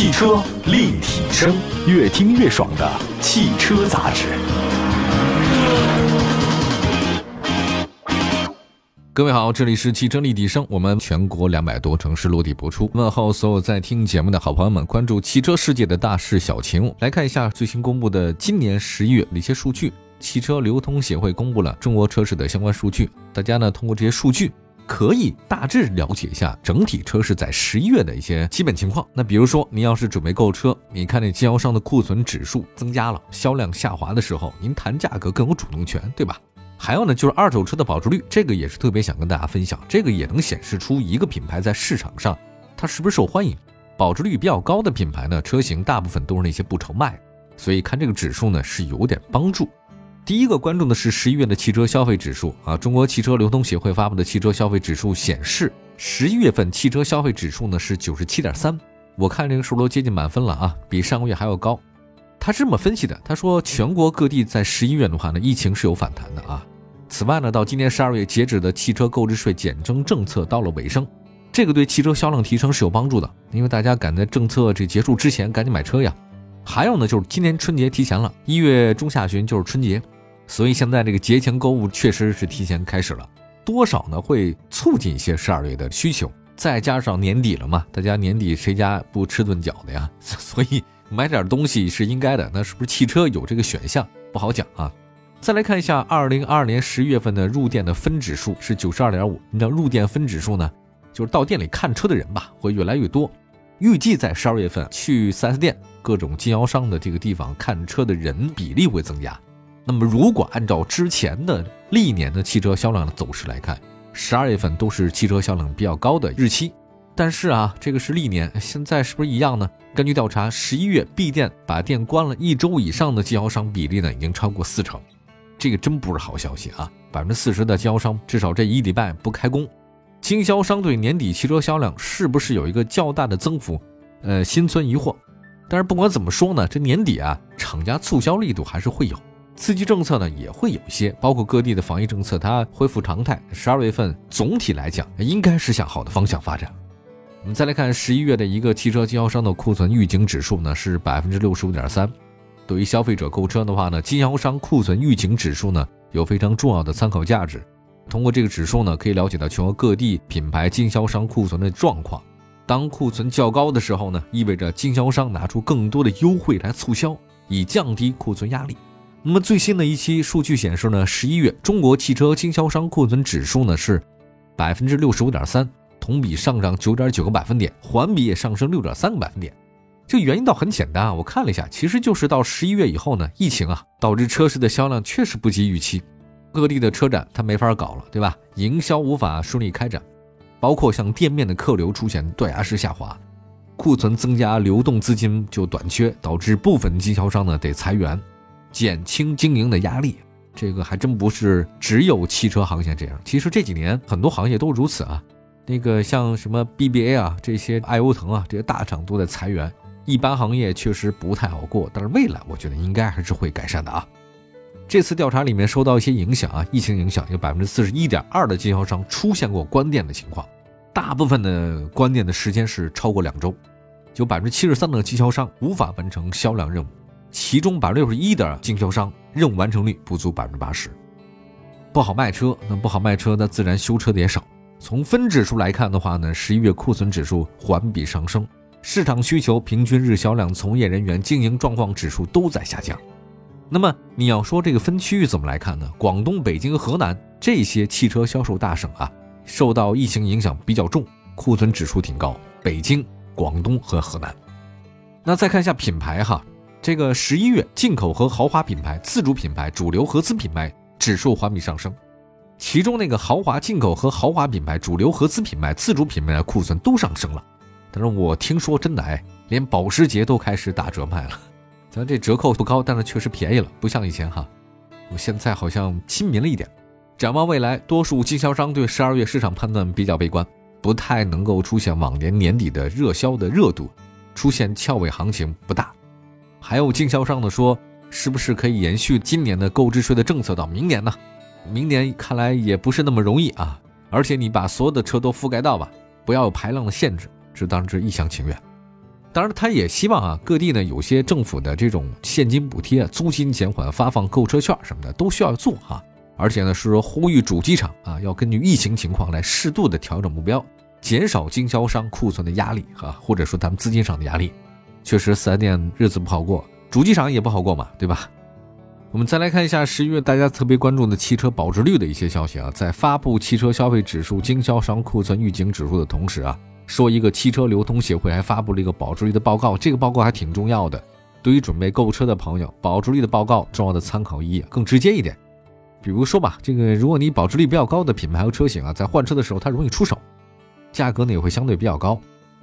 汽车立体声，越听越爽的汽车杂志。各位好，这里是汽车立体声，我们全国两百多城市落地播出。问候所有在听节目的好朋友们，关注汽车世界的大事小情。来看一下最新公布的今年十一月的一些数据。汽车流通协会公布了中国车市的相关数据，大家呢通过这些数据。可以大致了解一下整体车市在十一月的一些基本情况。那比如说，您要是准备购车，你看那经销商的库存指数增加了，销量下滑的时候，您谈价格更有主动权，对吧？还有呢，就是二手车的保值率，这个也是特别想跟大家分享。这个也能显示出一个品牌在市场上它是不是受欢迎。保值率比较高的品牌呢，车型大部分都是那些不愁卖，所以看这个指数呢是有点帮助。第一个关注的是十一月的汽车消费指数啊，中国汽车流通协会发布的汽车消费指数显示，十一月份汽车消费指数呢是九十七点三，我看这个数都接近满分了啊，比上个月还要高。他是这么分析的，他说全国各地在十一月的话呢，疫情是有反弹的啊。此外呢，到今年十二月截止的汽车购置税减征政策到了尾声，这个对汽车销量提升是有帮助的，因为大家赶在政策这结束之前赶紧买车呀。还有呢，就是今年春节提前了，一月中下旬就是春节。所以现在这个节前购物确实是提前开始了，多少呢会促进一些十二月的需求，再加上年底了嘛，大家年底谁家不吃顿饺子呀？所以买点东西是应该的。那是不是汽车有这个选项不好讲啊？再来看一下二零二二年十一月份的入店的分指数是九十二点五，你知道入店分指数呢，就是到店里看车的人吧会越来越多，预计在十二月份去 4S 店各种经销商的这个地方看车的人比例会增加。那么，如果按照之前的历年的汽车销量的走势来看，十二月份都是汽车销量比较高的日期。但是啊，这个是历年，现在是不是一样呢？根据调查，十一月闭店把店关了一周以上的经销商比例呢，已经超过四成，这个真不是好消息啊！百分之四十的经销商至少这一礼拜不开工，经销商对年底汽车销量是不是有一个较大的增幅？呃，心存疑惑。但是不管怎么说呢，这年底啊，厂家促销力度还是会有。刺激政策呢也会有一些，包括各地的防疫政策，它恢复常态。十二月份总体来讲应该是向好的方向发展。我们再来看十一月的一个汽车经销商的库存预警指数呢是百分之六十五点三。对于消费者购车的话呢，经销商库存预警指数呢有非常重要的参考价值。通过这个指数呢，可以了解到全国各地品牌经销商库存的状况。当库存较高的时候呢，意味着经销商拿出更多的优惠来促销，以降低库存压力。那么最新的一期数据显示呢，十一月中国汽车经销商库存指数呢是百分之六十五点三，同比上涨九点九个百分点，环比也上升六点三个百分点。这原因倒很简单啊，我看了一下，其实就是到十一月以后呢，疫情啊导致车市的销量确实不及预期，各地的车展它没法搞了，对吧？营销无法顺利开展，包括像店面的客流出现断崖式下滑，库存增加，流动资金就短缺，导致部分经销商呢得裁员。减轻经营的压力，这个还真不是只有汽车行业这样。其实这几年很多行业都如此啊。那个像什么 BBA 啊，这些爱欧腾啊，这些大厂都在裁员，一般行业确实不太好过。但是未来我觉得应该还是会改善的啊。这次调查里面受到一些影响啊，疫情影响，有百分之四十一点二的经销商出现过关店的情况，大部分的关店的时间是超过两周，有百分之七十三的经销商无法完成销量任务。其中百分之六十一的经销商任务完成率不足百分之八十，不好卖车，那不好卖车，那自然修车的也少。从分指数来看的话呢，十一月库存指数环比上升，市场需求、平均日销量、从业人员经营状况指数都在下降。那么你要说这个分区域怎么来看呢？广东、北京、河南这些汽车销售大省啊，受到疫情影响比较重，库存指数挺高。北京、广东和河南。那再看一下品牌哈。这个十一月进口和豪华品牌、自主品牌、主流合资品牌指数环比上升，其中那个豪华进口和豪华品牌、主流合资品牌、自主品牌的库存都上升了。但是我听说真的哎，连保时捷都开始打折卖了。咱这折扣不高，但是确实便宜了，不像以前哈。现在好像亲民了一点。展望未来，多数经销商对十二月市场判断比较悲观，不太能够出现往年年底的热销的热度，出现翘尾行情不大。还有经销商呢说，是不是可以延续今年的购置税的政策到明年呢？明年看来也不是那么容易啊！而且你把所有的车都覆盖到吧，不要有排量的限制，这当然是一厢情愿。当然，他也希望啊，各地呢有些政府的这种现金补贴、租金减缓、发放购车券什么的都需要做哈。而且呢，是说呼吁主机厂啊，要根据疫情情况来适度的调整目标，减少经销商库存的压力哈，或者说咱们资金上的压力。确实，四 S 店日子不好过，主机厂也不好过嘛，对吧？我们再来看一下十一月大家特别关注的汽车保值率的一些消息啊，在发布汽车消费指数、经销商库存预警指数的同时啊。说一个汽车流通协会还发布了一个保值率的报告，这个报告还挺重要的，对于准备购车的朋友，保值率的报告重要的参考意义更直接一点。比如说吧，这个如果你保值率比较高的品牌和车型啊，在换车的时候它容易出手，价格呢也会相对比较高。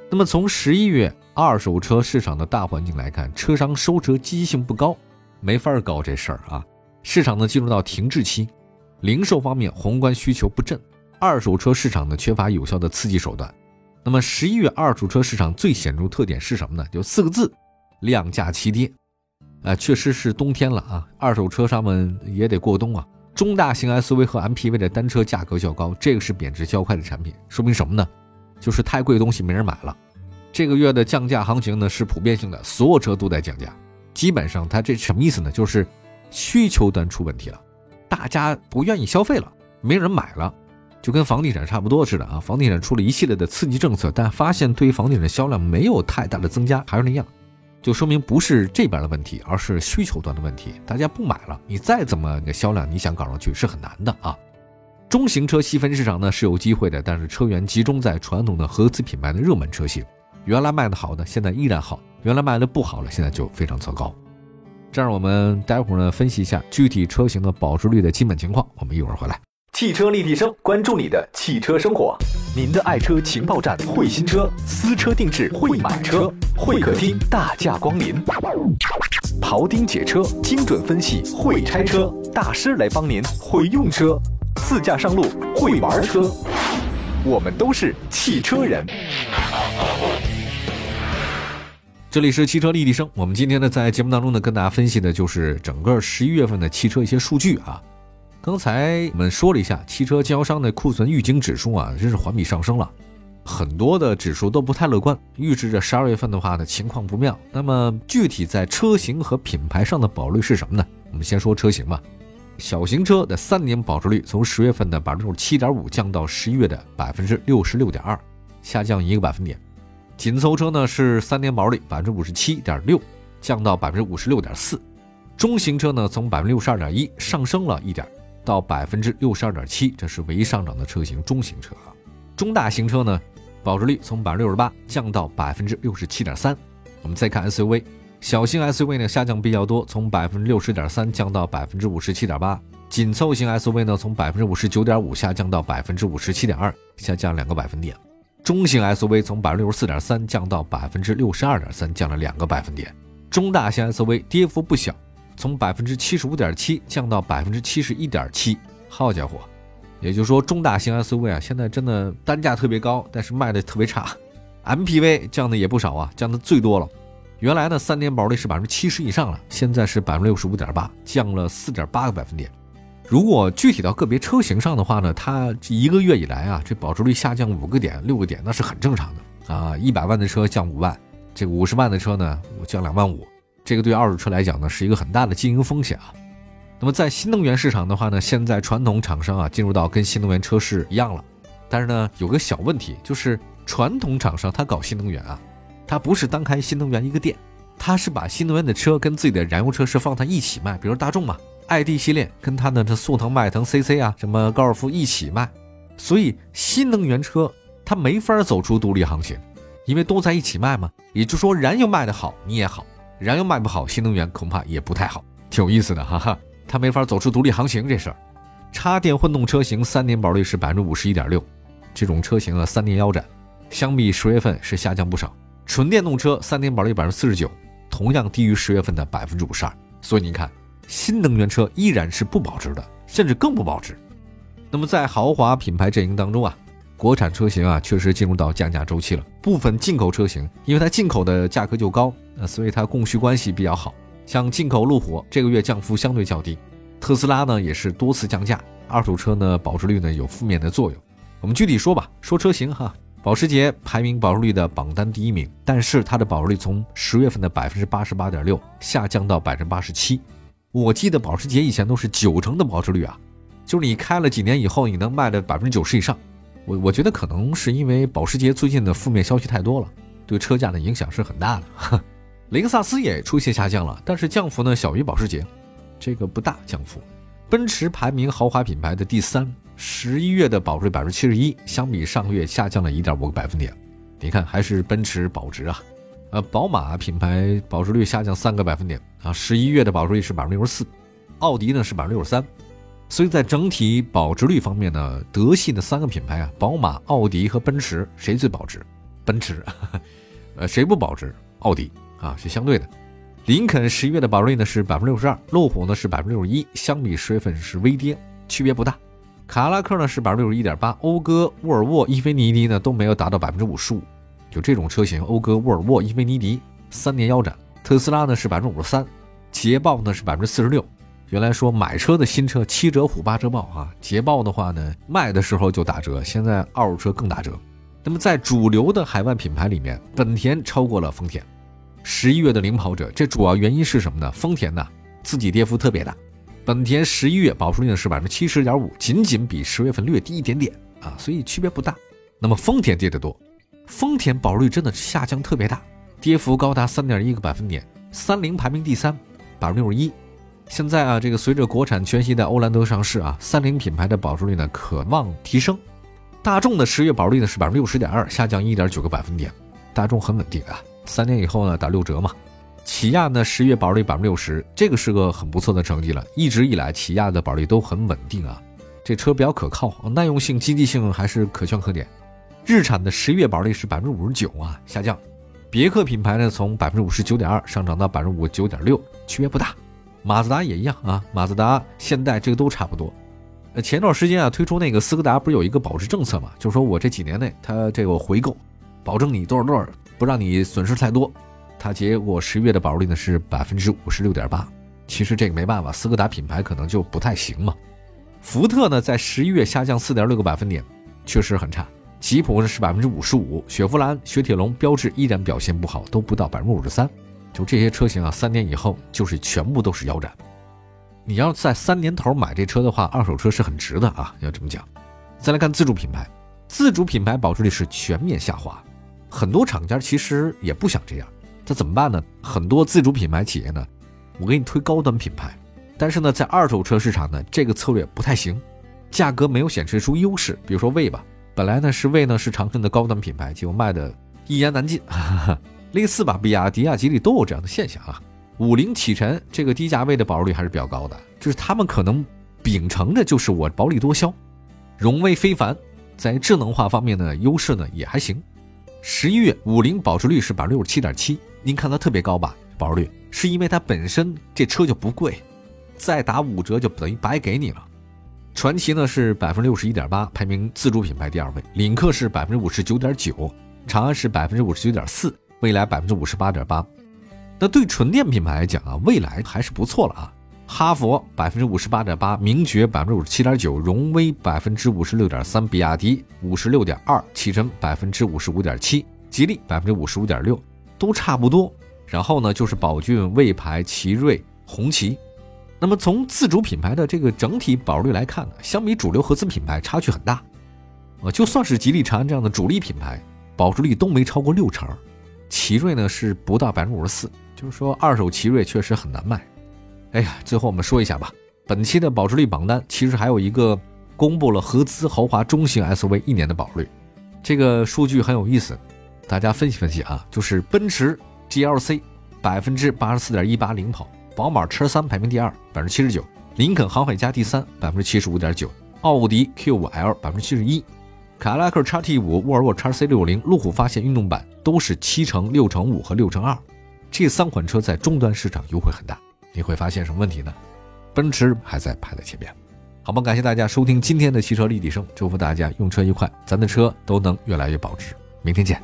那么从十一月二手车市场的大环境来看，车商收车积极性不高，没法搞这事儿啊。市场呢进入到停滞期，零售方面宏观需求不振，二手车市场呢缺乏有效的刺激手段。那么十一月二手车市场最显著特点是什么呢？就四个字：量价齐跌。啊，确实是冬天了啊，二手车商们也得过冬啊。中大型 SUV 和 MPV 的单车价格较高，这个是贬值较快的产品，说明什么呢？就是太贵的东西没人买了。这个月的降价行情呢是普遍性的，所有车都在降价。基本上它这什么意思呢？就是需求端出问题了，大家不愿意消费了，没人买了。就跟房地产差不多似的啊，房地产出了一系列的刺激政策，但发现对于房地产的销量没有太大的增加，还是那样，就说明不是这边的问题，而是需求端的问题，大家不买了，你再怎么个销量，你想搞上去是很难的啊。中型车细分市场呢是有机会的，但是车源集中在传统的合资品牌的热门车型，原来卖的好的现在依然好，原来卖的不好了现在就非常糟糕。这样我们待会儿呢分析一下具体车型的保值率的基本情况，我们一会儿回来。汽车立体声，关注你的汽车生活。您的爱车情报站，会新车，私车定制，会买车，会客厅大驾光临。庖丁解车，精准分析，会拆车大师来帮您会用车，自驾上路会玩车。我们都是汽车人。这里是汽车立体声，我们今天呢在节目当中呢跟大家分析的就是整个十一月份的汽车一些数据啊。刚才我们说了一下汽车经销商的库存预警指数啊，真是环比上升了，很多的指数都不太乐观，预示着十二月份的话呢情况不妙。那么具体在车型和品牌上的保率是什么呢？我们先说车型吧。小型车的三年保值率从十月份的百分之六十七点五降到十一月的百分之六十六点二，下降一个百分点。紧凑车呢是三年保值率百分之五十七点六，降到百分之五十六点四。中型车呢从百分之六十二点一上升了一点。到百分之六十二点七，这是唯一上涨的车型中型车啊。中大型车呢，保值率从百分之六十八降到百分之六十七点三。我们再看 SUV，小型 SUV 呢下降比较多，从百分之六十点三降到百分之五十七点八。紧凑型 SUV 呢，从百分之五十九点五下降到百分之五十七点二，下降两个百分点。中型 SUV 从百分之六十四点三降到百分之六十二点三，降了两个百分点。中大型 SUV 跌幅不小。从百分之七十五点七降到百分之七十一点七，好家伙，也就是说中大型 SUV 啊，现在真的单价特别高，但是卖的特别差。MPV 降的也不少啊，降的最多了。原来呢三年保率是百分之七十以上了，现在是百分之六十五点八，降了四点八个百分点。如果具体到个别车型上的话呢，它一个月以来啊，这保值率下降五个点、六个点，那是很正常的啊。一百万的车降五万，这五十万的车呢，我降两万五。这个对二手车来讲呢，是一个很大的经营风险啊。那么在新能源市场的话呢，现在传统厂商啊进入到跟新能源车市一样了。但是呢，有个小问题，就是传统厂商他搞新能源啊，他不是单开新能源一个店，他是把新能源的车跟自己的燃油车是放在一起卖。比如大众嘛，ID 系列跟他的这速腾、迈腾、CC 啊，什么高尔夫一起卖。所以新能源车它没法走出独立行情，因为都在一起卖嘛。也就是说，燃油卖得好，你也好。燃油卖不好，新能源恐怕也不太好，挺有意思的，哈哈。它没法走出独立航行这事儿。插电混动车型三年保率是百分之五十一点六，这种车型啊三年腰斩，相比十月份是下降不少。纯电动车三年保率百分之四十九，同样低于十月份的百分之五十二。所以您看，新能源车依然是不保值的，甚至更不保值。那么在豪华品牌阵营当中啊。国产车型啊，确实进入到降价周期了。部分进口车型，因为它进口的价格就高，呃，所以它供需关系比较好。像进口路虎这个月降幅相对较低，特斯拉呢也是多次降价。二手车呢保值率呢有负面的作用。我们具体说吧，说车型哈，保时捷排名保值率的榜单第一名，但是它的保值率从十月份的百分之八十八点六下降到百分之八十七。我记得保时捷以前都是九成的保值率啊，就是你开了几年以后，你能卖的百分之九十以上。我我觉得可能是因为保时捷最近的负面消息太多了，对车价的影响是很大的。雷克萨斯也出现下降了，但是降幅呢小于保时捷，这个不大降幅。奔驰排名豪华品牌的第三，十一月的保值率百分之七十一，相比上个月下降了一点五个百分点。你看还是奔驰保值啊。呃，宝马品牌保值率下降三个百分点啊，十一月的保值率是百分之六十四，奥迪呢是百分之六十三。所以在整体保值率方面呢，德系的三个品牌啊，宝马、奥迪和奔驰，谁最保值？奔驰。呃，谁不保值？奥迪啊，是相对的。林肯十一月的保值率呢是百分之六十二，路虎呢是百分之六十一，相比十月份是微跌，区别不大。卡拉克呢是百分之六十一点八，讴歌、沃尔沃、英菲尼迪呢都没有达到百分之五十五。就这种车型，讴歌、沃尔沃、英菲尼迪三年腰斩。特斯拉呢是百分之五十三，捷豹呢是百分之四十六。原来说买车的新车七折虎八折豹啊，捷豹的话呢卖的时候就打折，现在二手车更打折。那么在主流的海外品牌里面，本田超过了丰田，十一月的领跑者。这主要原因是什么呢？丰田呢自己跌幅特别大，本田十一月保值率是百分之七十点五，仅仅比十月份略低一点点啊，所以区别不大。那么丰田跌得多，丰田保值率真的下降特别大，跌幅高达三点一个百分点。三菱排名第三，百分之六十一。现在啊，这个随着国产全系的欧蓝德上市啊，三菱品牌的保值率呢可望提升。大众的十月保值率呢是百分之六十点二，下降一点九个百分点。大众很稳定啊，三年以后呢打六折嘛。起亚呢十月保值率百分之六十，这个是个很不错的成绩了。一直以来起亚的保值率都很稳定啊，这车比较可靠，耐用性、经济性还是可圈可点。日产的十月保值率是百分之五十九啊，下降。别克品牌呢从百分之五十九点二上涨到百分之五十九点六，区别不大。马自达也一样啊，马自达、现代这个都差不多。呃，前段时间啊推出那个斯柯达不是有一个保值政策嘛？就是说我这几年内它这个回购，保证你多少多少，不让你损失太多。它结果十一月的保值率呢是百分之五十六点八。其实这个没办法，斯柯达品牌可能就不太行嘛。福特呢在十一月下降四点六个百分点，确实很差。吉普是百分之五十五，雪佛兰、雪铁龙、标致依然表现不好，都不到百分之五十三。就这些车型啊，三年以后就是全部都是腰斩。你要在三年头买这车的话，二手车是很值的啊，要这么讲。再来看自主品牌，自主品牌保值率是全面下滑。很多厂家其实也不想这样，这怎么办呢？很多自主品牌企业呢，我给你推高端品牌，但是呢，在二手车市场呢，这个策略不太行，价格没有显示出优势。比如说魏吧，本来呢是魏呢是长春的高端品牌，结果卖的一言难尽。类似吧，比亚迪啊、吉利都有这样的现象啊。五菱启辰这个低价位的保值率还是比较高的，就是他们可能秉承的就是我薄利多销。荣威非凡在智能化方面的优势呢也还行。十一月五菱保值率是百分之六十七点七，您看它特别高吧？保值率是因为它本身这车就不贵，再打五折就等于白给你了。传祺呢是百分之六十一点八，排名自主品牌第二位。领克是百分之五十九点九，长安是百分之五十九点四。未来百分之五十八点八，那对纯电品牌来讲啊，未来还是不错了啊。哈佛百分之五十八点八，名爵百分之五十七点九，荣威百分之五十六点三，比亚迪五十六点二，启辰百分之五十五点七，吉利百分之五十五点六，都差不多。然后呢，就是宝骏、魏牌、奇瑞、红旗。那么从自主品牌的这个整体保值率来看呢，相比主流合资品牌差距很大。啊，就算是吉利、长安这样的主力品牌，保值率都没超过六成。奇瑞呢是不到百分之五十四，就是说二手奇瑞确实很难卖。哎呀，最后我们说一下吧，本期的保值率榜单其实还有一个公布了合资豪华中型 SUV 一年的保值率，这个数据很有意思，大家分析分析啊。就是奔驰 GLC 百分之八十四点一八领跑，宝马车三排名第二百分之七十九，林肯航海家第三百分之七十五点九，奥迪 Q5L 百分之七十一。凯迪拉克 XT 五、沃尔沃 XC 六零、路虎发现运动版都是七乘、六乘五和六乘二，这三款车在终端市场优惠很大。你会发现什么问题呢？奔驰还在排在前面。好吧，感谢大家收听今天的汽车立体声，祝福大家用车愉快，咱的车都能越来越保值。明天见。